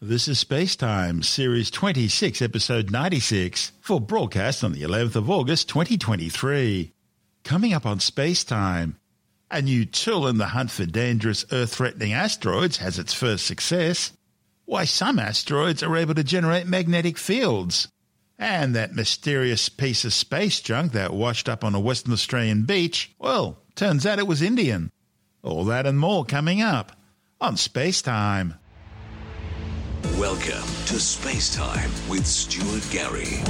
This is Space Time, Series 26, Episode 96, for broadcast on the 11th of August 2023. Coming up on Space Time, a new tool in the hunt for dangerous Earth threatening asteroids has its first success, why some asteroids are able to generate magnetic fields, and that mysterious piece of space junk that washed up on a Western Australian beach, well, turns out it was Indian. All that and more coming up on Space Time. Welcome to Space Time with Stuart Gary.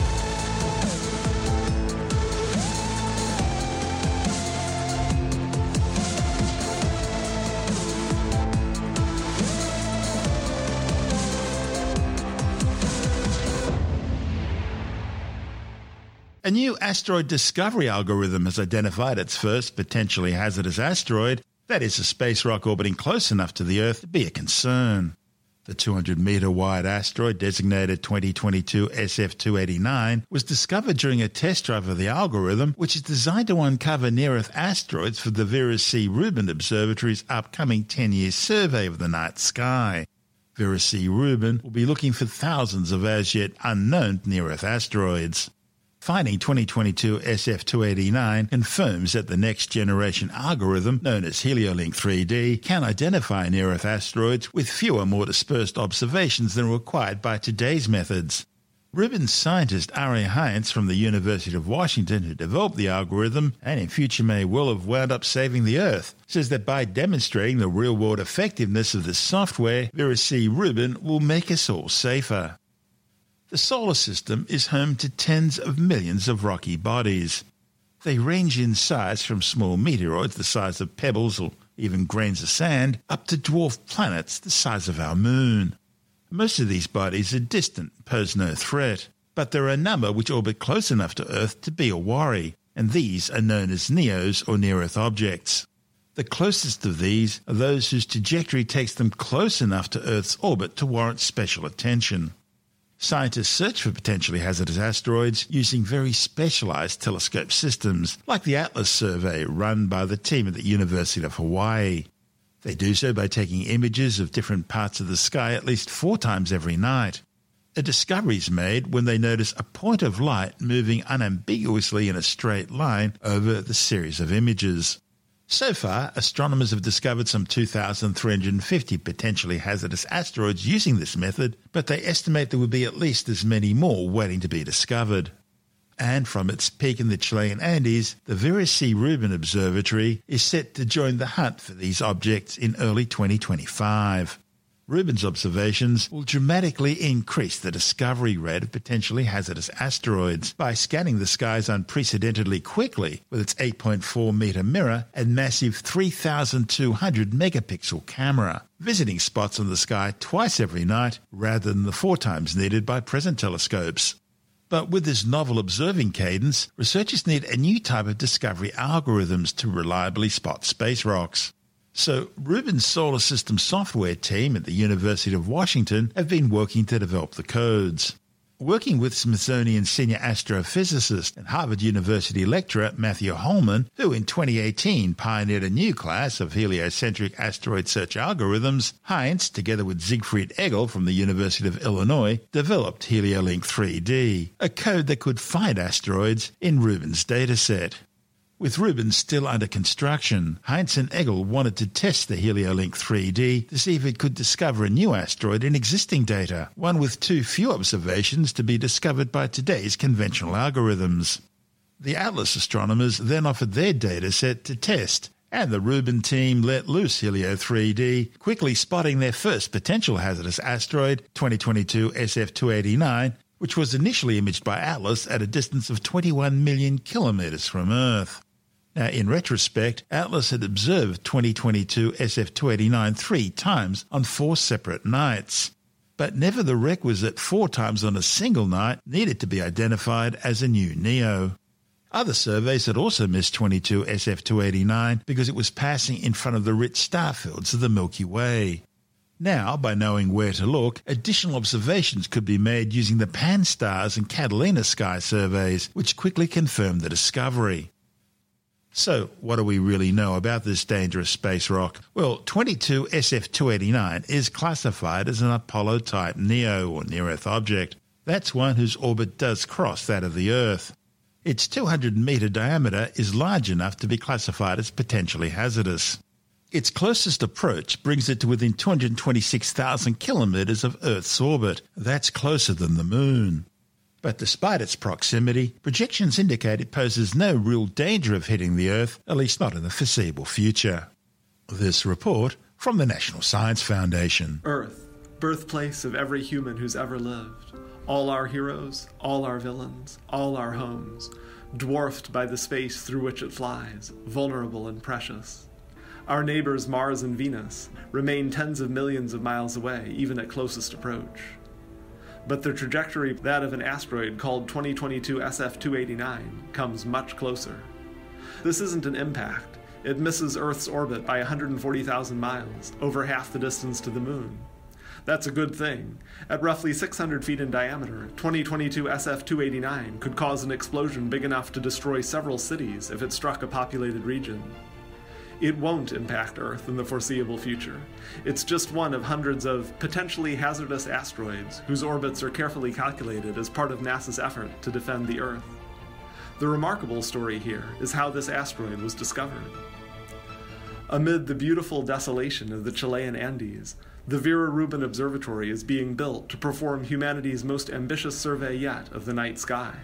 A new asteroid discovery algorithm has identified its first potentially hazardous asteroid, that is, a space rock orbiting close enough to the Earth to be a concern. The 200 metre wide asteroid, designated 2022 SF 289, was discovered during a test drive of the algorithm, which is designed to uncover near Earth asteroids for the Vera C. Rubin Observatory's upcoming 10 year survey of the night sky. Vera C. Rubin will be looking for thousands of as yet unknown near Earth asteroids. Finding 2022 SF289 confirms that the next generation algorithm, known as HelioLinC 3D, can identify near Earth asteroids with fewer, more dispersed observations than required by today's methods. Rubin's scientist Ari Heinze from the University of Washington, who developed the algorithm and in future may well have wound up saving the Earth, says that by demonstrating the real world effectiveness of this software, Vera C. Rubin will make us all safer. The solar system is home to tens of millions of rocky bodies. They range in size from small meteoroids the size of pebbles or even grains of sand up to dwarf planets the size of our moon. Most of these bodies are distant, pose no threat, but there are a number which orbit close enough to Earth to be a worry, and these are known as NEOs or near Earth objects. The closest of these are those whose trajectory takes them close enough to Earth's orbit to warrant special attention. Scientists search for potentially hazardous asteroids using very specialized telescope systems, like the ATLAS survey run by the team at the University of Hawaii. They do so by taking images of different parts of the sky at least four times every night. A discovery is made when they notice a point of light moving unambiguously in a straight line over the series of images. So far, astronomers have discovered some 2,350 potentially hazardous asteroids using this method, but they estimate there will be at least as many more waiting to be discovered. And from its peak in the Chilean Andes, the Vera C. Rubin Observatory is set to join the hunt for these objects in early 2025. Rubin's observations will dramatically increase the discovery rate of potentially hazardous asteroids by scanning the skies unprecedentedly quickly with its 8.4 metre mirror and massive 3200 megapixel camera, visiting spots on the sky twice every night rather than the four times needed by present telescopes. But with this novel observing cadence, researchers need a new type of discovery algorithms to reliably spot space rocks. So, Rubin's solar system software team at the University of Washington have been working to develop the codes. Working with Smithsonian senior astrophysicist and Harvard University lecturer Matthew Holman, who in 2018 pioneered a new class of heliocentric asteroid search algorithms, Heinze, together with Siegfried Eggl from the University of Illinois, developed HelioLinC 3D, a code that could find asteroids in Rubin's dataset. With Rubin still under construction, Heinze and Eggl wanted to test the HelioLinC 3D to see if it could discover a new asteroid in existing data, one with too few observations to be discovered by today's conventional algorithms. The Atlas astronomers then offered their dataset to test, and the Rubin team let loose Helio 3D, quickly spotting their first potential hazardous asteroid, 2022 SF289, which was initially imaged by Atlas at a distance of 21 million kilometres from Earth. Now, in retrospect, Atlas had observed 2022 SF289 three times on four separate nights, but never the requisite four times on a single night needed to be identified as a new NEO. Other surveys had also missed 22 SF289 because it was passing in front of the rich star fields of the Milky Way. Now, by knowing where to look, additional observations could be made using the Pan-STARRS and Catalina sky surveys, which quickly confirmed the discovery. So, what do we really know about this dangerous space rock? Well, 22 SF 289 is classified as an Apollo type NEO or near Earth object. That's one whose orbit does cross that of the Earth. Its 200 metre diameter is large enough to be classified as potentially hazardous. Its closest approach brings it to within 226,000 kilometres of Earth's orbit. That's closer than the Moon. But despite its proximity, projections indicate it poses no real danger of hitting the Earth, at least not in the foreseeable future. This report from the National Science Foundation. Earth, birthplace of every human who's ever lived. All our heroes, all our villains, all our homes, dwarfed by the space through which it flies, vulnerable and precious. Our neighbors Mars and Venus remain tens of millions of miles away, even at closest approach. But the trajectory, that of an asteroid called 2022 SF 289, comes much closer. This isn't an impact, it misses Earth's orbit by 140,000 miles, over half the distance to the Moon. That's a good thing. At roughly 600 feet in diameter, 2022 SF 289 could cause an explosion big enough to destroy several cities if it struck a populated region. It won't impact Earth in the foreseeable future. It's just one of hundreds of potentially hazardous asteroids whose orbits are carefully calculated as part of NASA's effort to defend the Earth. The remarkable story here is how this asteroid was discovered. Amid the beautiful desolation of the Chilean Andes, the Vera Rubin Observatory is being built to perform humanity's most ambitious survey yet of the night sky.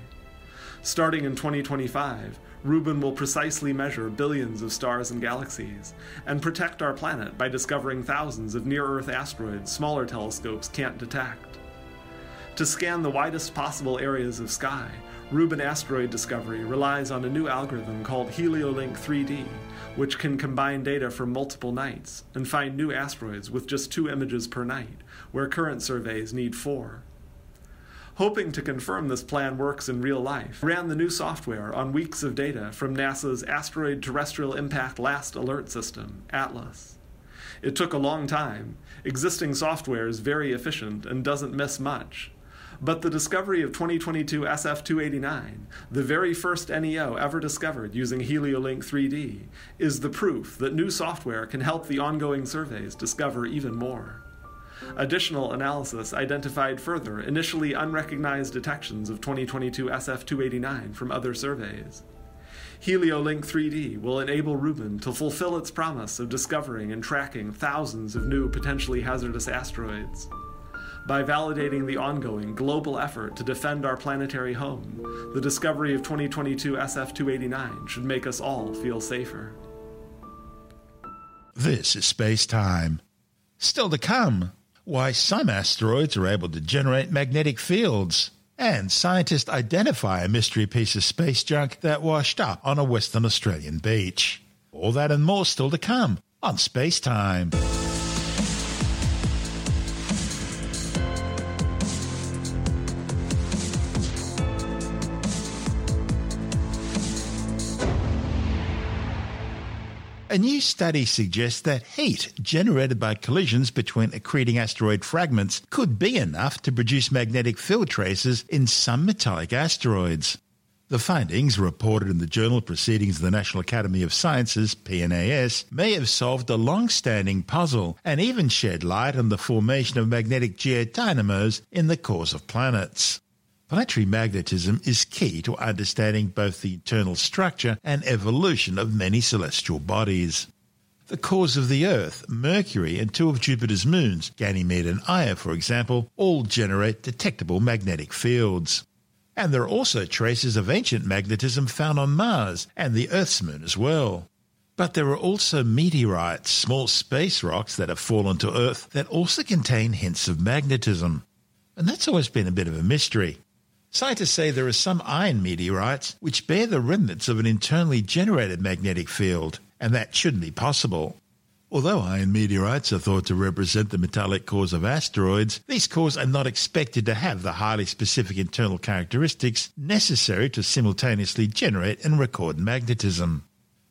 Starting in 2025, Rubin will precisely measure billions of stars and galaxies, and protect our planet by discovering thousands of near Earth asteroids smaller telescopes can't detect. To scan the widest possible areas of sky, Rubin asteroid discovery relies on a new algorithm called HelioLinC 3D, which can combine data from multiple nights and find new asteroids with just two images per night, where current surveys need four hoping to confirm this plan works in real life, ran the new software on weeks of data from NASA's Asteroid Terrestrial Impact Last Alert System, ATLAS. It took a long time. Existing software is very efficient and doesn't miss much. But the discovery of 2022 SF 289, the very first NEO ever discovered using HelioLinC 3D, is the proof that new software can help the ongoing surveys discover even more. Additional analysis identified further initially unrecognized detections of 2022 SF 289 from other surveys. HelioLinC 3D will enable Rubin to fulfill its promise of discovering and tracking thousands of new potentially hazardous asteroids. By validating the ongoing global effort to defend our planetary home, the discovery of 2022 SF 289 should make us all feel safer. This is Space Time. Still to come why some asteroids are able to generate magnetic fields, and scientists identify a mystery piece of space junk that washed up on a Western Australian beach. All that and more still to come on Space Time. A new study suggests that heat generated by collisions between accreting asteroid fragments could be enough to produce magnetic field traces in some metallic asteroids. The findings, reported in the journal Proceedings of the National Academy of Sciences, PNAS, may have solved a long standing puzzle and even shed light on the formation of magnetic geodynamos in the cores of planets. Planetary magnetism is key to understanding both the internal structure and evolution of many celestial bodies. The cores of the Earth, Mercury, and two of Jupiter's moons, Ganymede and Io, for example, all generate detectable magnetic fields. And there are also traces of ancient magnetism found on Mars and the Earth's moon as well. But there are also meteorites, small space rocks that have fallen to Earth that also contain hints of magnetism. And that's always been a bit of a mystery. Scientists say there are some iron meteorites which bear the remnants of an internally generated magnetic field, and that shouldn't be possible. Although iron meteorites are thought to represent the metallic cores of asteroids, these cores are not expected to have the highly specific internal characteristics necessary to simultaneously generate and record magnetism.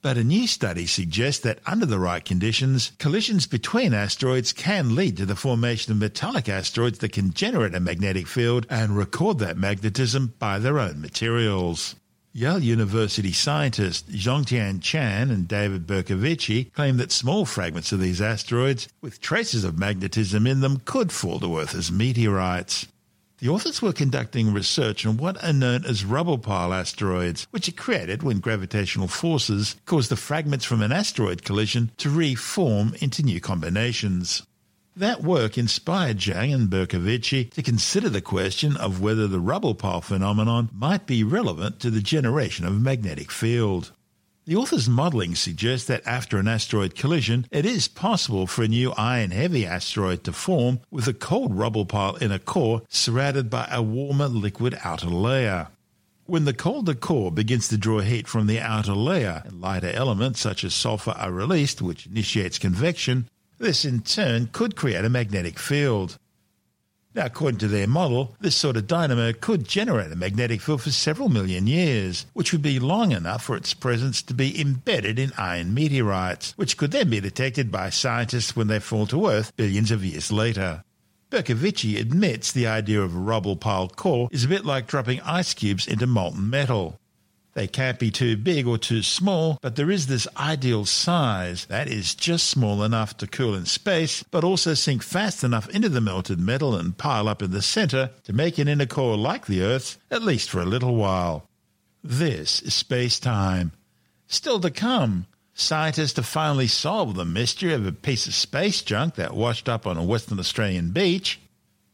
But a new study suggests that under the right conditions, collisions between asteroids can lead to the formation of metallic asteroids that can generate a magnetic field and record that magnetism by their own materials. Yale University scientists Zhongtian Zhang and David Bercovici claim that small fragments of these asteroids with traces of magnetism in them could fall to Earth as meteorites. The authors were conducting research on what are known as rubble pile asteroids, which are created when gravitational forces cause the fragments from an asteroid collision to reform into new combinations. That work inspired Zhang and Bercovici to consider the question of whether the rubble pile phenomenon might be relevant to the generation of a magnetic field. The author's modelling suggests that after an asteroid collision, it is possible for a new iron heavy asteroid to form with a cold rubble pile inner core surrounded by a warmer liquid outer layer. When the colder core begins to draw heat from the outer layer and lighter elements such as sulfur are released, which initiates convection, this, in turn, could create a magnetic field. Now, according to their model, this sort of dynamo could generate a magnetic field for several million years, which would be long enough for its presence to be embedded in iron meteorites, which could then be detected by scientists when they fall to Earth billions of years later. Bercovici admits the idea of a rubble pile core is a bit like dropping ice cubes into molten metal. They can't be too big or too small, but there is this ideal size that is just small enough to cool in space, but also sink fast enough into the melted metal and pile up in the center to make an inner core like the Earth's, at least for a little while. This is space time. Still to come, scientists have finally solved the mystery of a piece of space junk that washed up on a Western Australian beach.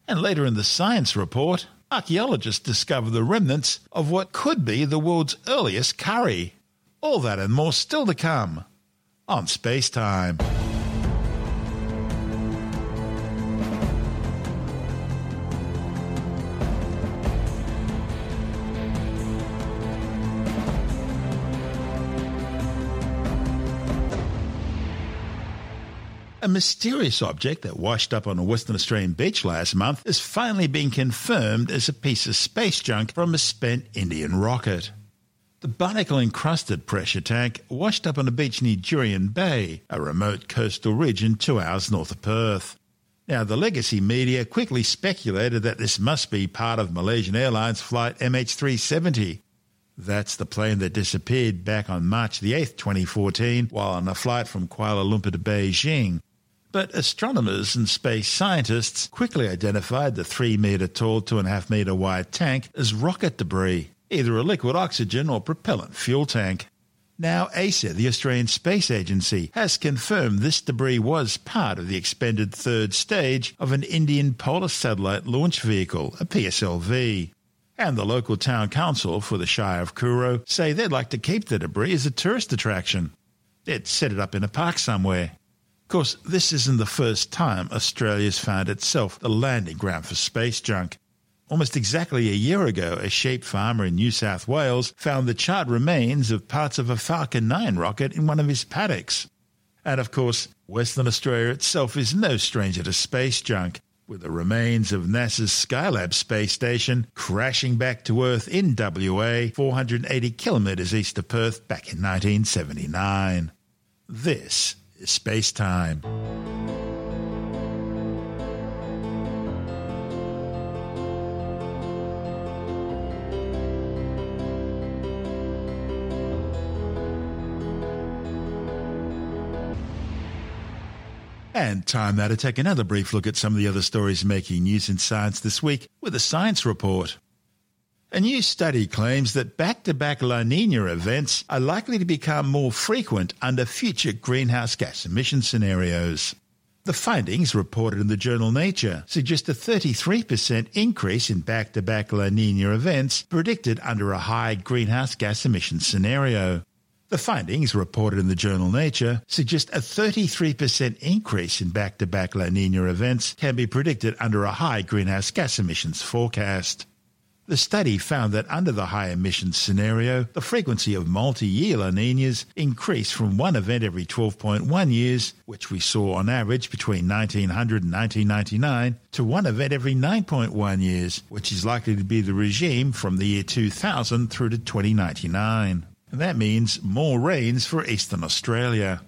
And later in the science report, archaeologists discover the remnants of what could be the world's earliest curry. All that and more still to come on Space Time. Mysterious object that washed up on a Western Australian beach last month has finally been confirmed as a piece of space junk from a spent Indian rocket. The barnacle encrusted pressure tank washed up on a beach near Jurien Bay, a remote coastal region two hours north of Perth. Now, the legacy media quickly speculated that this must be part of Malaysian Airlines flight MH370. That's the plane that disappeared back on March the 8th, 2014, while on a flight from Kuala Lumpur to Beijing. But astronomers and space scientists quickly identified the 3 metre tall, 2.5 metre wide tank as rocket debris, either a liquid oxygen or propellant fuel tank. Now, ESA, the Australian Space Agency, has confirmed this debris was part of the expended third stage of an Indian Polar Satellite Launch Vehicle, a PSLV. And the local town council for the Shire of Coorow say they'd like to keep the debris as a tourist attraction. They'd set it up in a park somewhere. Of course, this isn't the first time Australia's found itself the landing ground for space junk. Almost exactly a year ago, a sheep farmer in New South Wales found the charred remains of parts of a Falcon 9 rocket in one of his paddocks. And of course, Western Australia itself is no stranger to space junk, with the remains of NASA's Skylab space station crashing back to Earth in WA 480 kilometres east of Perth back in 1979. This space time. And time now to take another brief look at some of the other stories making news in science this week with a science report. A new study claims that back to back La Nina events are likely to become more frequent under future greenhouse gas emission scenarios. The findings, reported in the journal Nature, suggest a 33% increase in back to back La Nina events predicted under a high greenhouse gas emission scenario. The findings, reported in the journal Nature, suggest a 33% increase in back to back La Nina events can be predicted under a high greenhouse gas emissions forecast. The study found that under the high emissions scenario, the frequency of multi-year La Ninas increased from one event every 12.1 years, which we saw on average between 1900 and 1999, to one event every 9.1 years, which is likely to be the regime from the year 2000 through to 2099. And that means more rains for eastern Australia.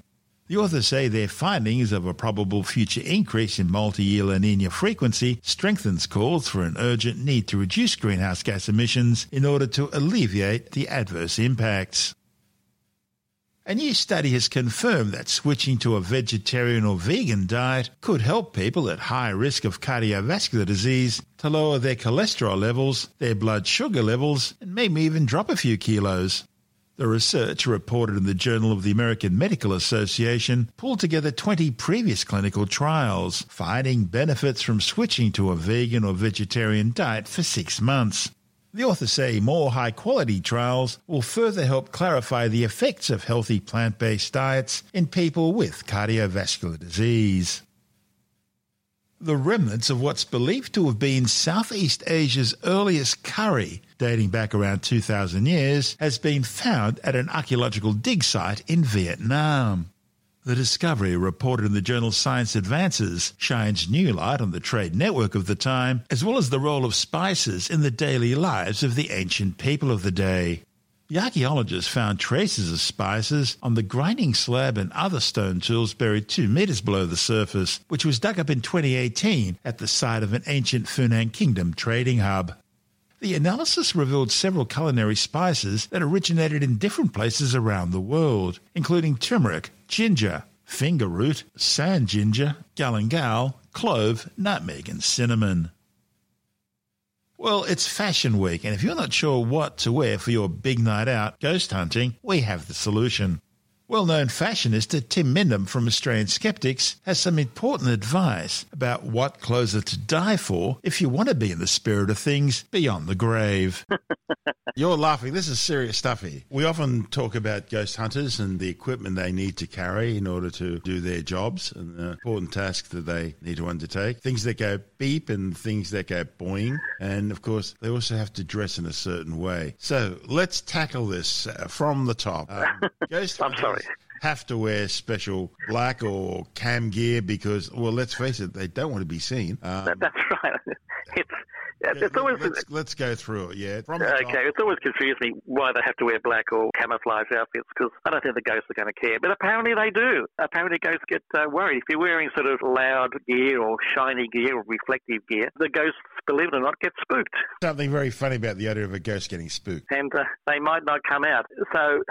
The authors say their findings of a probable future increase in multi-year La Nina frequency strengthens calls for an urgent need to reduce greenhouse gas emissions in order to alleviate the adverse impacts. A new study has confirmed that switching to a vegetarian or vegan diet could help people at high risk of cardiovascular disease to lower their cholesterol levels, their blood sugar levels, and maybe even drop a few kilos. The research, reported in the Journal of the American Medical Association, pulled together 20 previous clinical trials, finding benefits from switching to a vegan or vegetarian diet for six months. The authors say more high quality trials will further help clarify the effects of healthy plant based diets in people with cardiovascular disease. The remnants of what's believed to have been Southeast Asia's earliest curry, dating back around 2,000 years, has been found at an archaeological dig site in Vietnam. The discovery, reported in the journal Science Advances, shines new light on the trade network of the time, as well as the role of spices in the daily lives of the ancient people of the day. The archaeologists found traces of spices on the grinding slab and other stone tools buried two metres below the surface, which was dug up in 2018 at the site of an ancient Funan Kingdom trading hub. The analysis revealed several culinary spices that originated in different places around the world, including turmeric, ginger, finger root, sand ginger, galangal, clove, nutmeg, and cinnamon. Well, it's Fashion Week, and if you're not sure what to wear for your big night out ghost hunting, we have the solution. Well known fashionista Tim Mendham from Australian Skeptics has some important advice about what clothes are to die for if you want to be in the spirit of things beyond the grave. You're laughing. This is serious stuff here. We often talk about ghost hunters and the equipment they need to carry in order to do their jobs and the important tasks that they need to undertake. Things that go beep and things that go boing. And of course, they also have to dress in a certain way. So let's tackle this uh, from the top. Um, ghost I'm sorry have to wear special black or cam gear because, well, let's face it, they don't want to be seen. Um, that's right. It's it's always let's, let's, go through it. Yeah. okay. It's always confused me why they have to wear black or camouflage outfits because I don't think the ghosts are going to care, but apparently they do. Apparently ghosts get uh, worried if you're wearing sort of loud gear or shiny gear or reflective gear. The ghosts, believe it or not, get spooked. Something very funny about the idea of a ghost getting spooked, and uh, they might not come out. So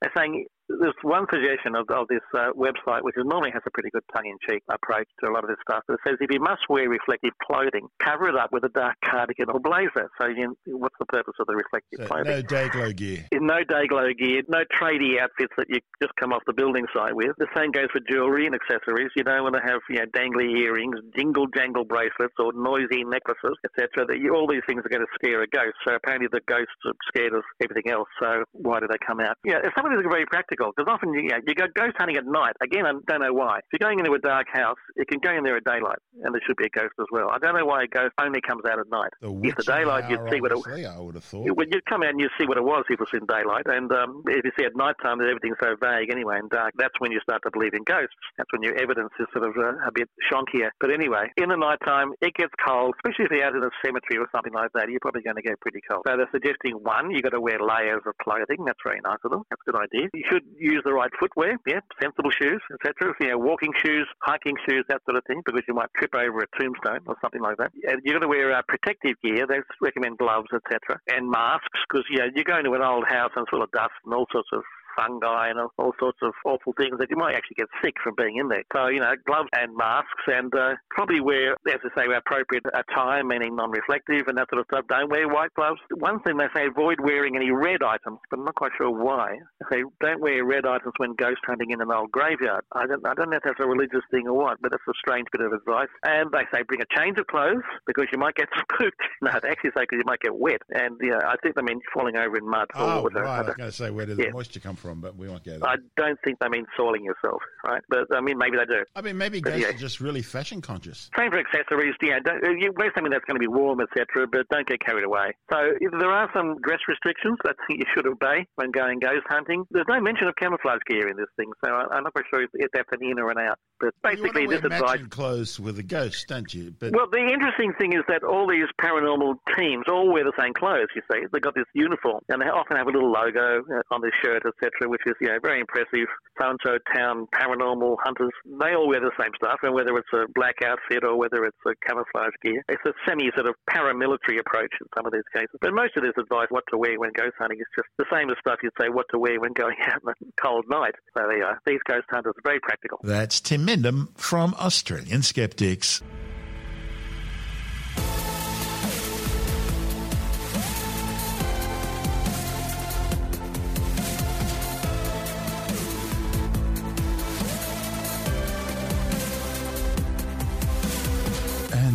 they're saying there's one suggestion of, of this uh, website, which is normally has a pretty good tongue-in-cheek approach to a lot of this stuff. It says if you must wear reflective clothing, cover it up with a dark cardigan or blazer. So you, what's the purpose of the reflective so clothing? No day glow gear. No day glow gear. No tradie outfits that you just come off the building site with. The same goes for jewellery and accessories. You don't want to have you know dangly earrings, jingle jangle bracelets, or noisy necklaces, etc. That all these things are going to scare a ghost. So apparently the ghosts are scared of everything else. So why do they come out? Yeah, some of these are very practical because often you, know, you go ghost hunting at night. Again, I don't know why. If you're going into a dark house, you can go in there at daylight, and there should be a ghost as well. I don't know why a ghost only comes out at night. The if the daylight, you'd see what it. Was. I would have thought. Well, you'd come out and you'd see what it was if it was in daylight, and um, if you see at night time, everything's so vague anyway and dark. That's when you start to believe in ghosts. That's when your evidence is sort of uh, a bit shonkier. But anyway, in the night time, it gets cold, especially if you're out in a cemetery or something like that. You're probably going to get pretty cold. So they're suggesting one, you've got to wear layers of clothing. That's very nice of them. That's a good idea. You should use the right footwear. Yeah, sensible shoes, etc. You know, walking shoes, hiking shoes, that sort of thing, because you might trip over a tombstone or something like that. And You're going to wear uh, protective gear. They recommend gloves, etc., and masks, because you know, you go into an old house and it's full of dust and all sorts of fungi and all sorts of awful things that you might actually get sick from being in there. So, you know, gloves and masks and uh, probably wear, as I say, appropriate attire, meaning non-reflective and that sort of stuff. Don't wear white gloves. One thing they say, avoid wearing any red items, but I'm not quite sure why. They say, don't wear red items when ghost hunting in an old graveyard. I don't, I don't know if that's a religious thing or what, but that's a strange bit of advice. And they say, bring a change of clothes because you might get spooked. no, they actually say because you might get wet. And yeah, I think they mean falling over in mud. Oh, or right. I was going to say, where did yeah. the moisture come from? From, but we won't go there. I don't think they mean soiling yourself, right? But I mean, maybe they do. I mean, maybe guys yeah. are just really fashion conscious. Same for accessories. Yeah, you wear something that's going to be warm, etc. But don't get carried away. So there are some dress restrictions that you should obey when going ghost hunting. There's no mention of camouflage gear in this thing, so I'm not quite sure if that's an in or an out. But basically, you want to this advice. clothes with a ghost, don't you? But well, the interesting thing is that all these paranormal teams all wear the same clothes. You see, they've got this uniform, and they often have a little logo uh, on their shirt, etc etc., which is you know very impressive. So town paranormal hunters, they all wear the same stuff, and whether it's a black outfit or whether it's a camouflage gear, it's a semi sort of paramilitary approach in some of these cases. But most of this advice what to wear when ghost hunting is just the same as stuff you'd say what to wear when going out in a cold night. So there you are. These ghost hunters are very practical. That's Tim Mendham from Australian Skeptics.